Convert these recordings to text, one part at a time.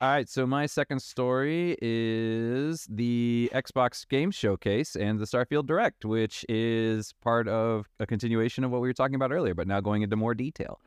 All right, so my second story is the Xbox Game Showcase and the Starfield Direct, which is part of a continuation of what we were talking about earlier, but now going into more detail.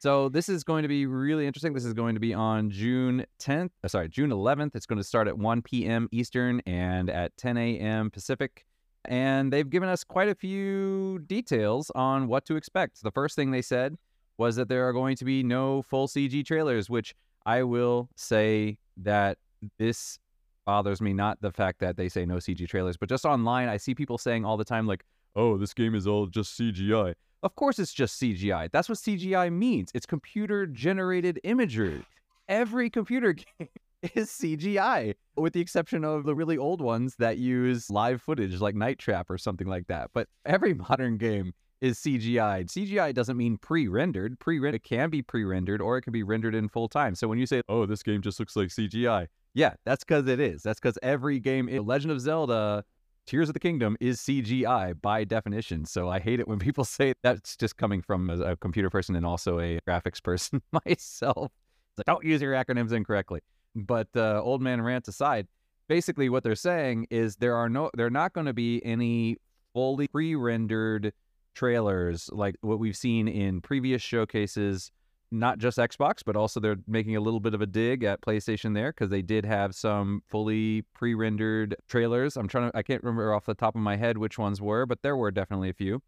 So this is going to be really interesting. This is going to be on June 10th, uh, sorry, June 11th. It's going to start at 1 p.m. Eastern and at 10 a.m. Pacific. And they've given us quite a few details on what to expect. The first thing they said was that there are going to be no full CG trailers, which I will say that this bothers me not the fact that they say no CG trailers, but just online, I see people saying all the time, like, oh, this game is all just CGI. Of course, it's just CGI. That's what CGI means. It's computer generated imagery. Every computer game is CGI, with the exception of the really old ones that use live footage like Night Trap or something like that. But every modern game is CGI. CGI doesn't mean pre-rendered. Pre-rendered can be pre-rendered or it can be rendered in full time. So when you say, "Oh, this game just looks like CGI," yeah, that's because it is. That's because every game in Legend of Zelda. Tears of the Kingdom is CGI by definition. So I hate it when people say that's just coming from a, a computer person and also a graphics person myself. Like, don't use your acronyms incorrectly. But uh, old man rant aside, basically what they're saying is there are no, they're not going to be any fully pre-rendered trailers like what we've seen in previous showcases not just Xbox, but also they're making a little bit of a dig at PlayStation there because they did have some fully pre-rendered trailers. I'm trying to I can't remember off the top of my head which ones were, but there were definitely a few.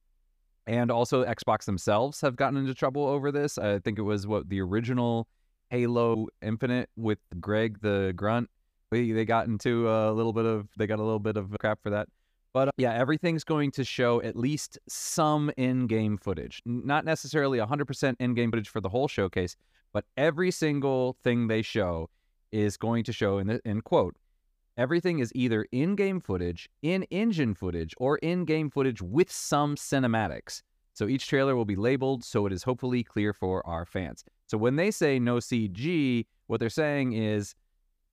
And also Xbox themselves have gotten into trouble over this. I think it was what the original Halo Infinite with Greg the Grunt. They they got into a little bit of they got a little bit of crap for that. But uh, yeah, everything's going to show at least some in-game footage. Not necessarily 100% in-game footage for the whole showcase, but every single thing they show is going to show in the in quote everything is either in-game footage, in-engine footage, or in-game footage with some cinematics. So each trailer will be labeled so it is hopefully clear for our fans. So when they say no CG, what they're saying is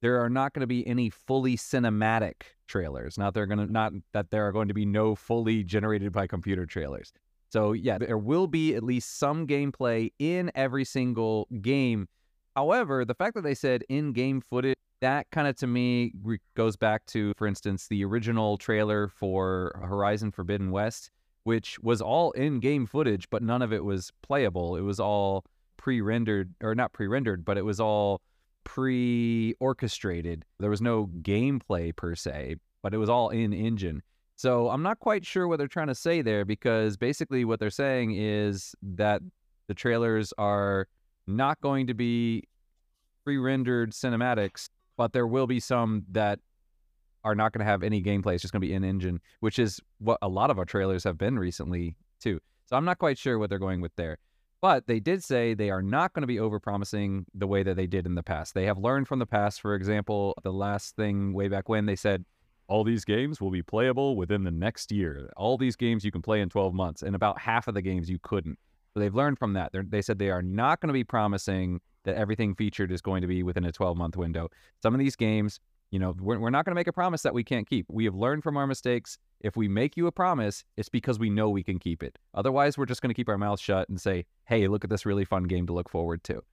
there are not going to be any fully cinematic trailers. Not they're going to not that there are going to be no fully generated by computer trailers. So yeah, there will be at least some gameplay in every single game. However, the fact that they said in-game footage that kind of to me goes back to, for instance, the original trailer for Horizon Forbidden West, which was all in-game footage, but none of it was playable. It was all pre-rendered, or not pre-rendered, but it was all pre-orchestrated. There was no gameplay per se, but it was all in engine. So I'm not quite sure what they're trying to say there because basically what they're saying is that the trailers are not going to be pre-rendered cinematics, but there will be some that are not going to have any gameplay. It's just going to be in engine, which is what a lot of our trailers have been recently too. So I'm not quite sure what they're going with there. But they did say they are not going to be overpromising the way that they did in the past. They have learned from the past. For example, the last thing way back when they said all these games will be playable within the next year. All these games you can play in 12 months, and about half of the games you couldn't. They've learned from that. They're, they said they are not going to be promising that everything featured is going to be within a 12 month window. Some of these games, you know, we're, we're not going to make a promise that we can't keep. We have learned from our mistakes. If we make you a promise, it's because we know we can keep it. Otherwise, we're just going to keep our mouths shut and say, hey, look at this really fun game to look forward to.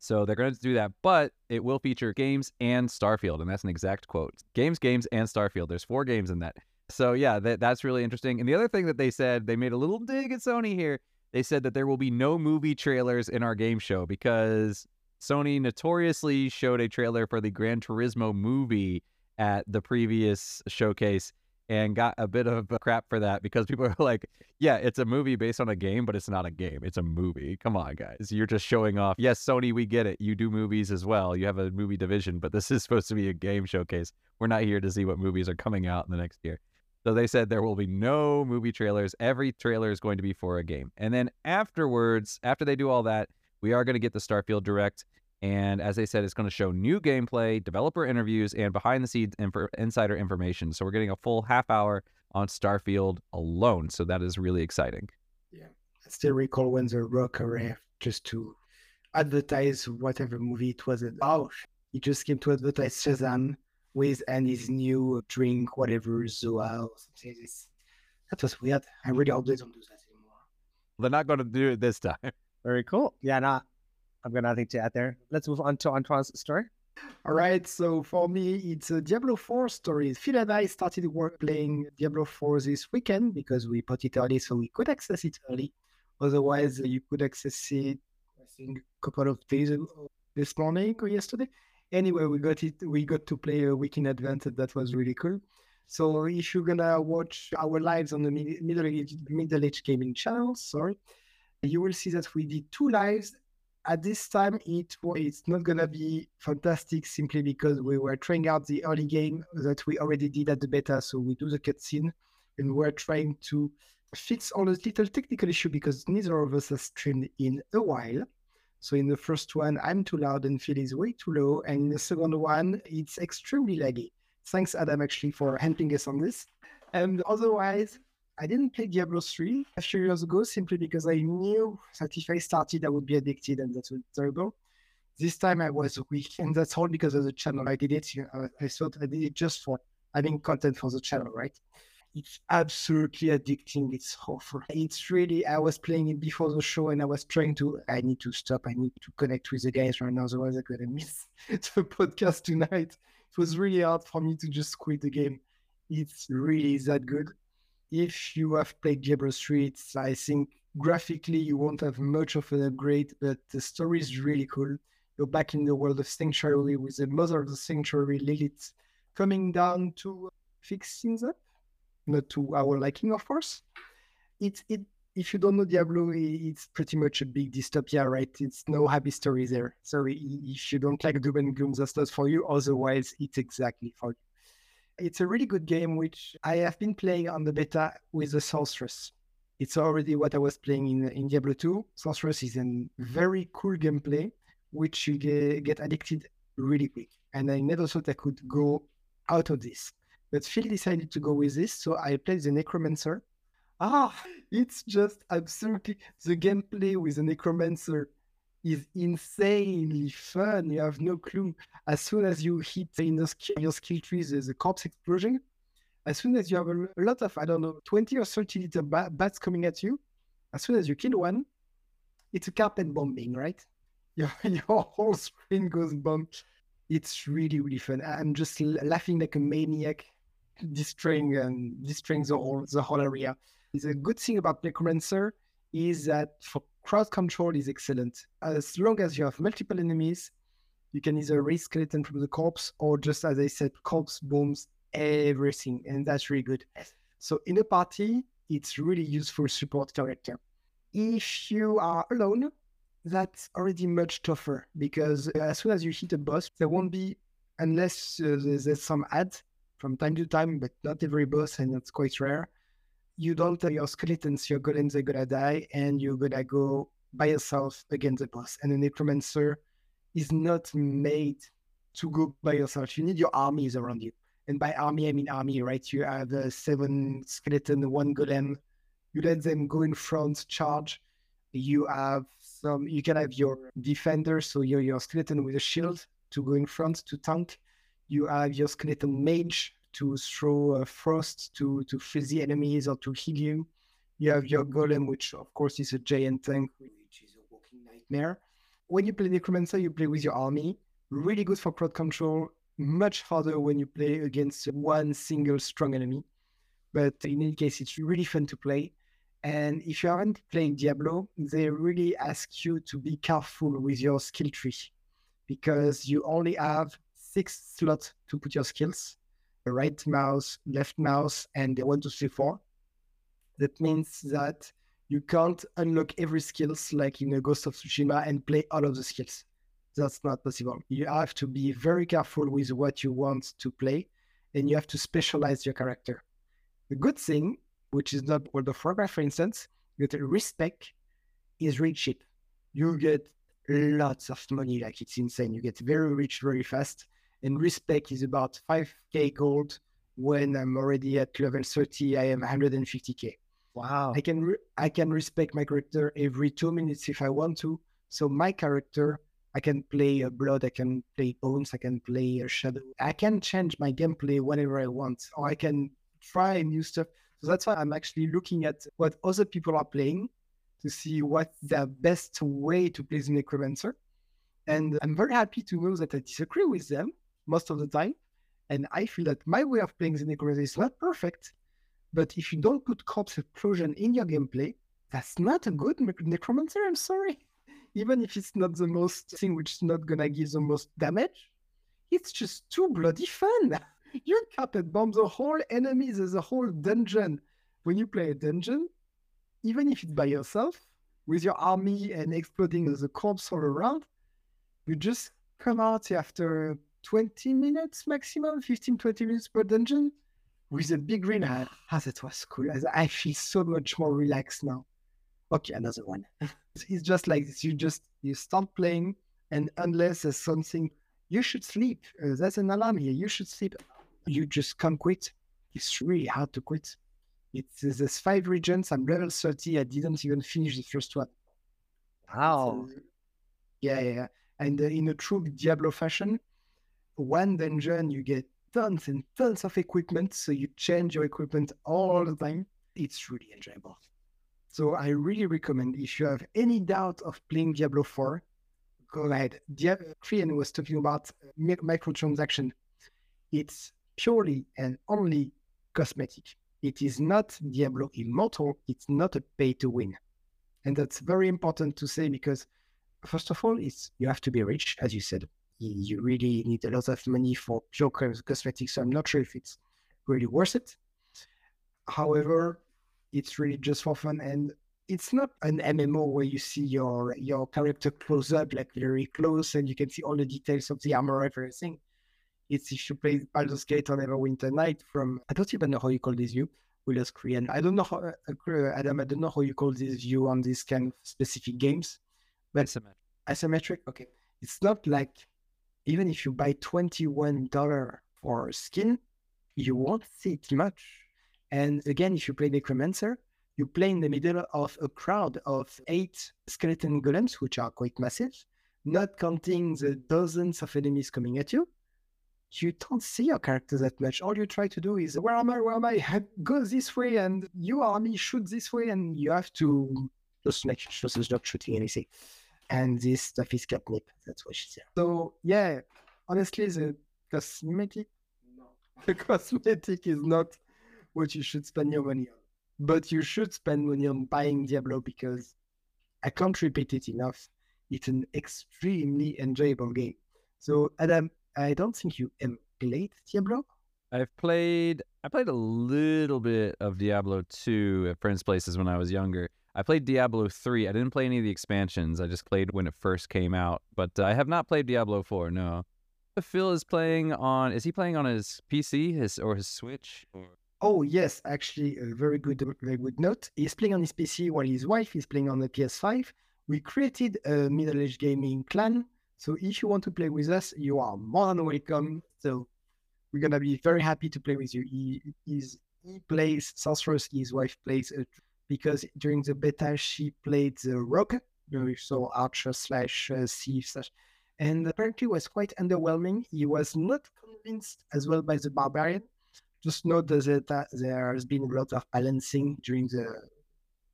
So they're going to do that, but it will feature games and Starfield. And that's an exact quote games, games, and Starfield. There's four games in that. So yeah, that, that's really interesting. And the other thing that they said, they made a little dig at Sony here. They said that there will be no movie trailers in our game show because Sony notoriously showed a trailer for the Gran Turismo movie at the previous showcase and got a bit of crap for that because people are like, yeah, it's a movie based on a game, but it's not a game. It's a movie. Come on, guys. You're just showing off. Yes, Sony, we get it. You do movies as well. You have a movie division, but this is supposed to be a game showcase. We're not here to see what movies are coming out in the next year. So they said there will be no movie trailers. Every trailer is going to be for a game. And then afterwards, after they do all that, we are going to get the Starfield Direct. And as I said, it's going to show new gameplay, developer interviews, and behind the scenes inf- insider information. So we're getting a full half hour on Starfield alone. So that is really exciting. Yeah. I still recall when The Rock arrived just to advertise whatever movie it was about. Oh, he just came to advertise Shazam with and his new drink, whatever, Zoa or something. That was weird. I really hope they don't do that anymore. They're not going to do it this time. Very cool. Yeah, not I've got nothing to add there. Let's move on to Antoine's story. All right, so for me, it's a Diablo 4 story. Phil and I started work playing Diablo 4 this weekend because we bought it early, so we could access it early. Otherwise, you could access it, I think, a couple of days ago, this morning or yesterday. Anyway, we got it. We got to play a week in advance, and that was really cool. So if you're gonna watch our lives on the Middle Age, Middle Age Gaming channel, sorry, you will see that we did two lives. At this time, it it's not gonna be fantastic simply because we were trying out the early game that we already did at the beta. So we do the cutscene, and we're trying to fix all the little technical issue because neither of us has streamed in a while. So in the first one, I'm too loud and Phil is way too low, and in the second one, it's extremely laggy. Thanks, Adam, actually, for helping us on this. And otherwise, I didn't play Diablo 3 a few years ago simply because I knew that if I started, I would be addicted and that would be terrible. This time I was weak, and that's all because of the channel. I did it. I thought I did it just for having content for the channel, right? It's absolutely addicting. It's awful. It's really, I was playing it before the show and I was trying to, I need to stop. I need to connect with the guys right now. Otherwise, I'm going to miss the podcast tonight it was really hard for me to just quit the game. It's really that good. If you have played Diablo 3, it's, I think graphically you won't have much of an upgrade, but the story is really cool. You're back in the world of Sanctuary with the mother of the Sanctuary, Lilith, coming down to fix things up, not to our liking, of course. It, it if you don't know Diablo, it's pretty much a big dystopia, right? It's no happy story there. So if you don't like doom and gloom, that's not for you. Otherwise, it's exactly for you. It's a really good game, which I have been playing on the beta with the Sorceress. It's already what I was playing in, in Diablo 2. Sorceress is a very cool gameplay, which you get, get addicted really quick. And I never thought I could go out of this. But Phil decided to go with this, so I played the Necromancer Ah, it's just absolutely the gameplay with the necromancer is insanely fun. You have no clue. As soon as you hit in the your skill tree, there's a corpse explosion. As soon as you have a, lot of, I don't know, 20 or 30 little ba- bats coming at you, as soon as you kill one, it's a carpet bombing, right? Your, your whole screen goes bomb. It's really, really fun. I'm just laughing like a maniac, destroying um, destroying the whole the whole area. The good thing about Necromancer is that for crowd control is excellent. As long as you have multiple enemies, you can either raise skeleton from the corpse or just as I said, corpse bombs everything, and that's really good. So in a party, it's really useful support character. If you are alone, that's already much tougher because as soon as you hit a boss, there won't be unless uh, there's some ads from time to time, but not every boss, and it's quite rare you don't have your skeletons, your golems are gonna die, and you're gonna go by yourself against the boss. And a necromancer is not made to go by yourself. You need your armies around you. And by army, I mean army, right? You have uh, seven skeleton, one golem. You let them go in front, charge. You have some. You can have your defender, so your your skeleton with a shield to go in front to tank. You have your skeleton mage to throw frost to to freeze the enemies or to heal you. You have your golem, which of course is a giant tank, which is a walking nightmare. When you play Necromancer, you play with your army. Really good for crowd control. Much harder when you play against one single strong enemy. But in any case, it's really fun to play. And if you aren't playing Diablo, they really ask you to be careful with your skill tree because you only have six slots to put your skills right mouse, left mouse, and the one, two, three, four. That means that you can't unlock every skills like in a Ghost of Tsushima and play all of the skills. That's not possible. You have to be very careful with what you want to play, and you have to specialize your character. The good thing, which is not World of Warcraft, for instance, that respec is really cheap. You get lots of money, like it's insane. You get very rich very fast and respec is about 5k gold. When I'm already at level 30, I am 150k. Wow. I can re- I can respec my character every two minutes if I want to. So my character, I can play a blood, I can play bones, I can play a shadow. I can change my gameplay whenever I want, or I can try new stuff. So that's why I'm actually looking at what other people are playing to see what's the best way to play the necromancer And I'm very happy to know that I disagree with them most of the mm-hmm. time. And I feel that my way of playing the Necromancer is not perfect. But if you don't put corpse explosion in your gameplay, that's not a good Necromancer. I'm sorry. Even if it's not the most thing which is not gonna give the most damage, it's just too bloody fun. you carpet bomb the whole enemies, the whole dungeon. When you play a dungeon, even if it's by yourself, with your army and exploding the corpse all around, you just come out after 20 minutes maximum, 15, 20 minutes per dungeon with a big grin. Ah, that was cool. I feel so much more relaxed now. Okay, another one. it's just like this. You just, you start playing and unless there's something, you should sleep. Uh, there's an alarm here. You should sleep. You just can't quit. It's really hard to quit. It's there's five regions. I'm level 30. I didn't even finish the first one. Wow. So, yeah, yeah. And uh, in a true Diablo fashion, one dungeon you get tons and tons of equipment, so you change your equipment all the time. It's really enjoyable. So I really recommend if you have any doubt of playing Diablo 4, go ahead. Diablo 3 and was talking about uh, microtransaction. It's purely and only cosmetic. It is not Diablo Immortal. It's not a pay to win. And that's very important to say because, first of all, it's you have to be rich, as you said. You really need a lot of money for pure cosmetics. So I'm not sure if it's really worth it. However, it's really just for fun. And it's not an MMO where you see your your character close up, like very close, and you can see all the details of the armor, everything. It's if you play Baldur's Gate or Neverwinter Night from, I don't even know how you call this view, Willis Korean. I don't know how, uh, uh, Adam, I don't know how you call this view on these kind of specific games. But Isometric. Isometric, okay. It's not like, even if you buy $21 for skin, you won't see it much. And again, if you play Necromancer, you play in the middle of a crowd of eight skeleton golems, which are quite massive, not counting the dozens of enemies coming at you you don't see your character that much. All you try to do is, where am I? Where am I? Go this way, and you army shoot this way, and you have to just make sure she's not shooting anything. And this stuff is catnip. That's what she said. So, yeah, honestly, the cosmetic, no. the cosmetic is not what you should spend your money on. But you should spend money on buying Diablo because I can't repeat it enough. It's an extremely enjoyable game. So, Adam, I don't think you played Diablo. I've played I played a little bit of Diablo 2 at friends' places when I was younger. I played Diablo 3. I didn't play any of the expansions. I just played when it first came out. But uh, I have not played Diablo 4, no. Phil is playing on is he playing on his PC his or his Switch Oh yes, actually a very good very good note. He's playing on his PC while his wife is playing on the PS5. We created a middle-aged gaming clan so if you want to play with us, you are more than welcome. So we're gonna be very happy to play with you. He is he plays Sorceress, his wife plays uh, because during the beta she played the rogue, so archer slash uh, thief slash, and apparently was quite underwhelming. He was not convinced as well by the barbarian. Just note that there has been a lot of balancing during the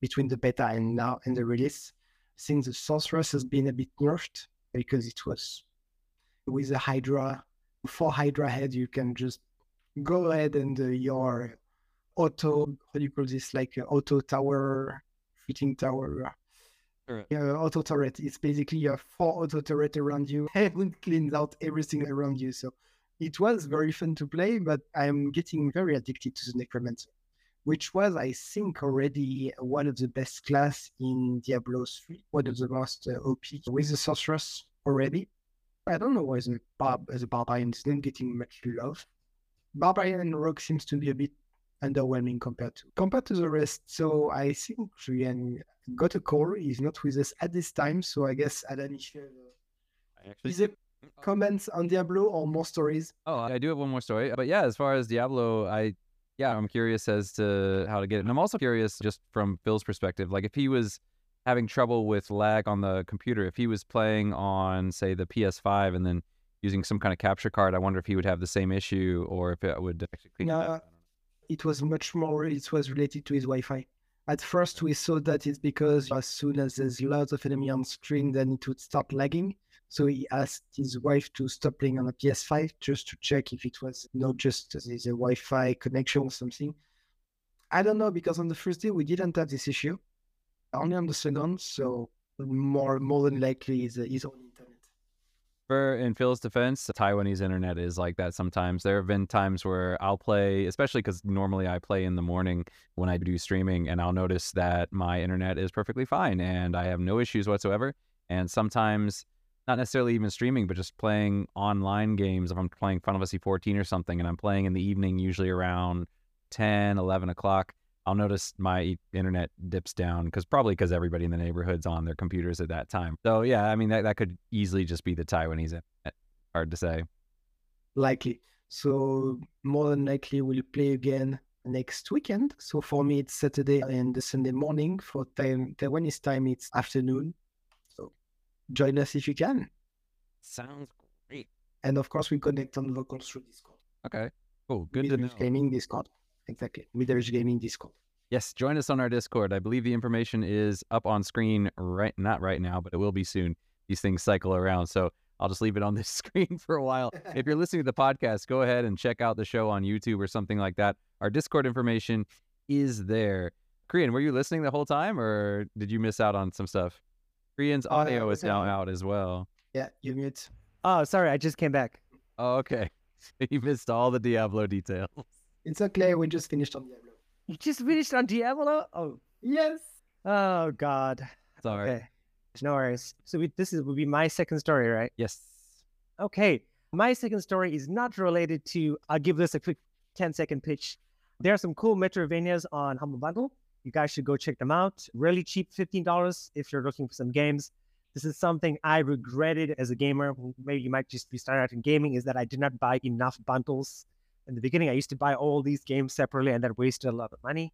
between the beta and now and the release. Since the sorceress has been a bit nerfed, because it was with a Hydra, for Hydra head, you can just go ahead and uh, your auto, how do you call this, like uh, auto tower, fitting tower, Right. Yeah, auto turret. It's basically a four auto turret around you and cleans out everything around you. So it was very fun to play, but I'm getting very addicted to the Necromancer, which was, I think, already one of the best class in Diablo 3, one of the most uh, OP with the Sorceress already. I don't know why the, Barb, the Barbarian is not getting much love. Barbarian and Rogue seems to be a bit underwhelming compared to compared to the rest. So I think Julian got a call. He's not with us at this time. So I guess Adam, if you I actually is it comments on Diablo or more stories? Oh, I do have one more story. But yeah, as far as Diablo, I yeah, I'm curious as to how to get it. And I'm also curious just from Phil's perspective, like if he was having trouble with lag on the computer, if he was playing on say the PS5 and then using some kind of capture card, I wonder if he would have the same issue or if it would actually clean No, up. It was much more it was related to his wi-fi at first we thought that it's because as soon as there's lots of enemy on screen then it would start lagging So he asked his wife to stop playing on a PS5 just to check if it was not just the Wi-Fi connection or something. I don't know because on the first day we didn't have this issue. Only on the second, so more more than likely is own internet. For in Phil's defense, Taiwanese internet is like that sometimes. There have been times where I'll play, especially because normally I play in the morning when I do streaming, and I'll notice that my internet is perfectly fine and I have no issues whatsoever. And sometimes, not necessarily even streaming, but just playing online games. If I'm playing Final Fantasy 14 or something, and I'm playing in the evening, usually around 10, 11 o'clock, I'll notice my internet dips down because probably because everybody in the neighborhood's on their computers at that time. So yeah, I mean that, that could easily just be the Taiwanese internet. Hard to say. Likely. So more than likely we'll play again next weekend. So for me it's Saturday and the Sunday morning. For time Taiwanese time it's afternoon. So join us if you can. Sounds great. And of course we connect on vocals through Discord. Okay. Cool. Good to know. Gaming Discord exactly. Withers Gaming Discord. Yes, join us on our Discord. I believe the information is up on screen right not right now, but it will be soon. These things cycle around. So I'll just leave it on this screen for a while. if you're listening to the podcast, go ahead and check out the show on YouTube or something like that. Our Discord information is there. Korean, were you listening the whole time or did you miss out on some stuff? Korean's audio uh, is now out as well. Yeah, you mute. Oh, sorry, I just came back. Oh, okay. you missed all the Diablo details. It's okay. We just finished on Diablo. You just finished on Diablo? Oh, yes. Oh God. Sorry. Okay. No worries. So we, this is will be my second story, right? Yes. Okay. My second story is not related to. I'll give this a quick 10 second pitch. There are some cool Metroidvanias on Humble Bundle. You guys should go check them out. Really cheap, $15 if you're looking for some games. This is something I regretted as a gamer. Maybe you might just be starting out in gaming, is that I did not buy enough bundles in the beginning, I used to buy all these games separately and that wasted a lot of money.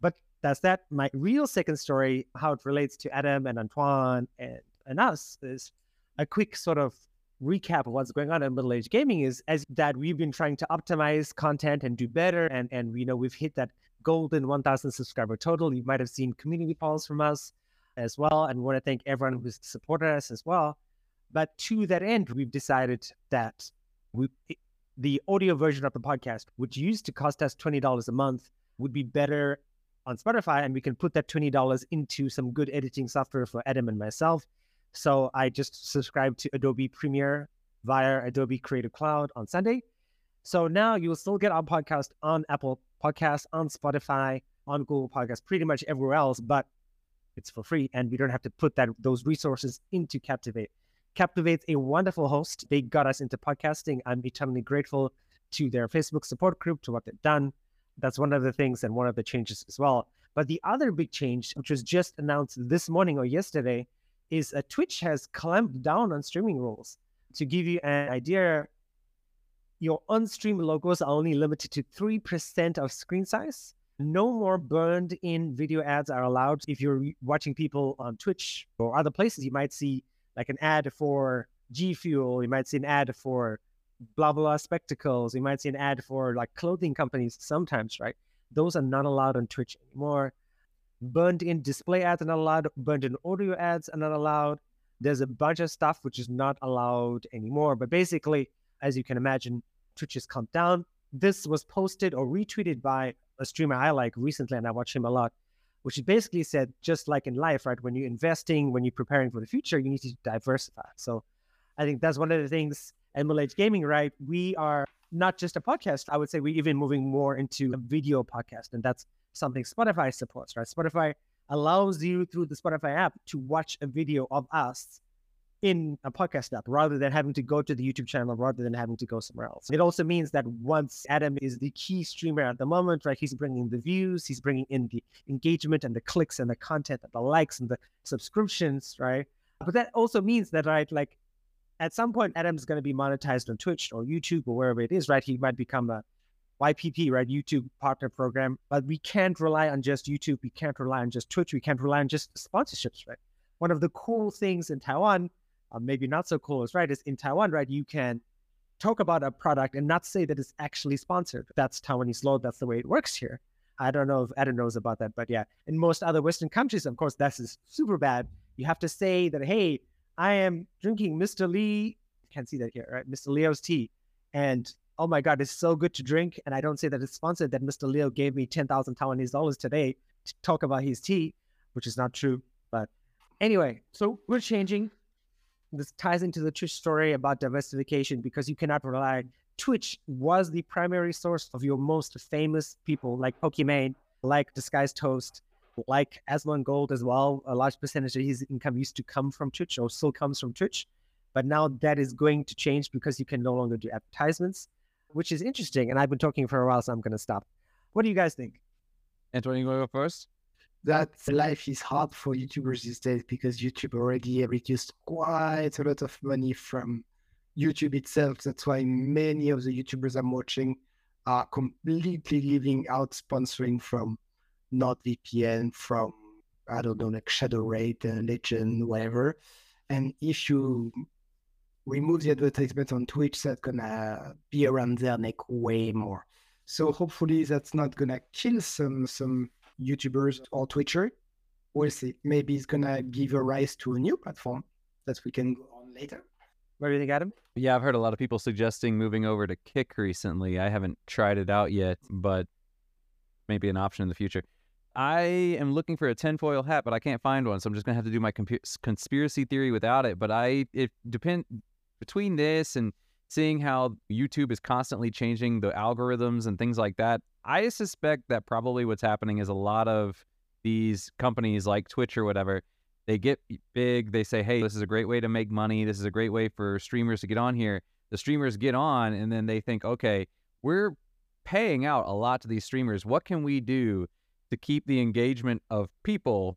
But that's that. My real second story, how it relates to Adam and Antoine and, and us, is a quick sort of recap of what's going on in middle age gaming is as that we've been trying to optimize content and do better and and we know we've hit that golden 1000 subscriber total you might have seen community calls from us as well and we want to thank everyone who's supported us as well but to that end we've decided that we the audio version of the podcast, which used to cost us $20 a month, would be better on Spotify. And we can put that $20 into some good editing software for Adam and myself. So I just subscribed to Adobe Premiere via Adobe Creative Cloud on Sunday. So now you will still get our podcast on Apple Podcasts, on Spotify, on Google Podcasts, pretty much everywhere else, but it's for free and we don't have to put that those resources into Captivate. Captivate's a wonderful host. They got us into podcasting. I'm eternally grateful to their Facebook support group, to what they've done. That's one of the things and one of the changes as well. But the other big change, which was just announced this morning or yesterday, is uh, Twitch has clamped down on streaming rules. To give you an idea, your on-stream logos are only limited to 3% of screen size. No more burned in video ads are allowed. If you're watching people on Twitch or other places, you might see like an ad for G Fuel. You might see an ad for blah blah spectacles. You might see an ad for like clothing companies sometimes, right? Those are not allowed on Twitch anymore. Burned in display ads are not allowed. Burned in audio ads are not allowed. There's a bunch of stuff which is not allowed anymore. But basically, as you can imagine, Twitch has come down. This was posted or retweeted by a streamer I like recently, and I watch him a lot which is basically said just like in life, right? When you're investing, when you're preparing for the future, you need to diversify. So I think that's one of the things at Age Gaming, right? We are not just a podcast. I would say we're even moving more into a video podcast. And that's something Spotify supports, right? Spotify allows you through the Spotify app to watch a video of us in a podcast app rather than having to go to the YouTube channel, rather than having to go somewhere else. It also means that once Adam is the key streamer at the moment, right, he's bringing the views, he's bringing in the engagement and the clicks and the content and the likes and the subscriptions, right? But that also means that, right, like at some point, Adam's going to be monetized on Twitch or YouTube or wherever it is, right? He might become a YPP, right? YouTube partner program, but we can't rely on just YouTube. We can't rely on just Twitch. We can't rely on just sponsorships, right? One of the cool things in Taiwan uh, maybe not so cool is right is in Taiwan, right? You can talk about a product and not say that it's actually sponsored. That's Taiwanese law. That's the way it works here. I don't know if Adam knows about that, but yeah, in most other Western countries, of course, that's super bad. You have to say that, hey, I am drinking Mr. Lee. Can't see that here, right? Mr. Leo's tea, and oh my god, it's so good to drink. And I don't say that it's sponsored. That Mr. Leo gave me ten thousand Taiwanese dollars today to talk about his tea, which is not true. But anyway, so we're changing. This ties into the Twitch story about diversification because you cannot rely. Twitch was the primary source of your most famous people, like Pokimane, like Disguised Toast, like Aslan Asmongold as well. A large percentage of his income used to come from Twitch or still comes from Twitch. But now that is going to change because you can no longer do advertisements, which is interesting. And I've been talking for a while, so I'm going to stop. What do you guys think? Antoine, you want to go first? That life is hard for YouTubers these days because YouTube already reduced quite a lot of money from YouTube itself. That's why many of the YouTubers I'm watching are completely leaving out sponsoring from NordVPN, from I don't know, like Shadow Raid, uh, Legend, whatever. And if you remove the advertisement on Twitch, that's gonna be around there like way more. So hopefully that's not gonna kill some some YouTubers or Twitcher. We'll see. Maybe it's gonna give a rise to a new platform that we can go on later. What do you think, Adam? Yeah, I've heard a lot of people suggesting moving over to Kick recently. I haven't tried it out yet, but maybe an option in the future. I am looking for a tinfoil hat, but I can't find one, so I'm just gonna have to do my compu- conspiracy theory without it. But I, it depend between this and seeing how YouTube is constantly changing the algorithms and things like that. I suspect that probably what's happening is a lot of these companies like Twitch or whatever, they get big. They say, "Hey, this is a great way to make money. This is a great way for streamers to get on here." The streamers get on, and then they think, "Okay, we're paying out a lot to these streamers. What can we do to keep the engagement of people,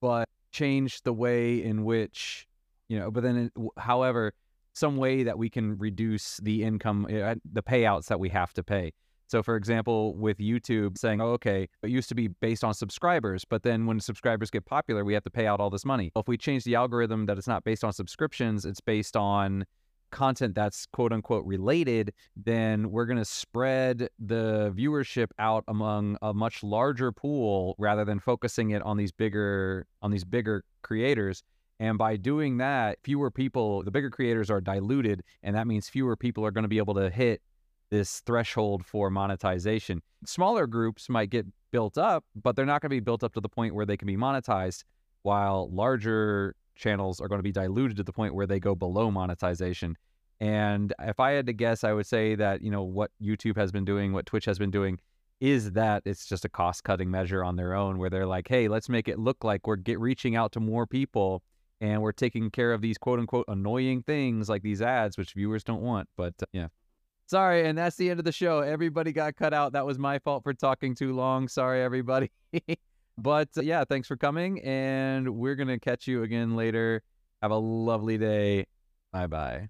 but change the way in which you know?" But then, however, some way that we can reduce the income, uh, the payouts that we have to pay. So, for example, with YouTube saying, oh, okay, it used to be based on subscribers, but then when subscribers get popular, we have to pay out all this money. If we change the algorithm that it's not based on subscriptions, it's based on content that's quote unquote related, then we're going to spread the viewership out among a much larger pool rather than focusing it on these bigger on these bigger creators. And by doing that, fewer people, the bigger creators are diluted, and that means fewer people are going to be able to hit this threshold for monetization. Smaller groups might get built up, but they're not going to be built up to the point where they can be monetized, while larger channels are going to be diluted to the point where they go below monetization. And if I had to guess, I would say that, you know, what YouTube has been doing, what Twitch has been doing, is that it's just a cost cutting measure on their own where they're like, hey, let's make it look like we're get reaching out to more people and we're taking care of these quote unquote annoying things like these ads, which viewers don't want. But uh, yeah. Sorry, and that's the end of the show. Everybody got cut out. That was my fault for talking too long. Sorry, everybody. but uh, yeah, thanks for coming, and we're going to catch you again later. Have a lovely day. Bye bye.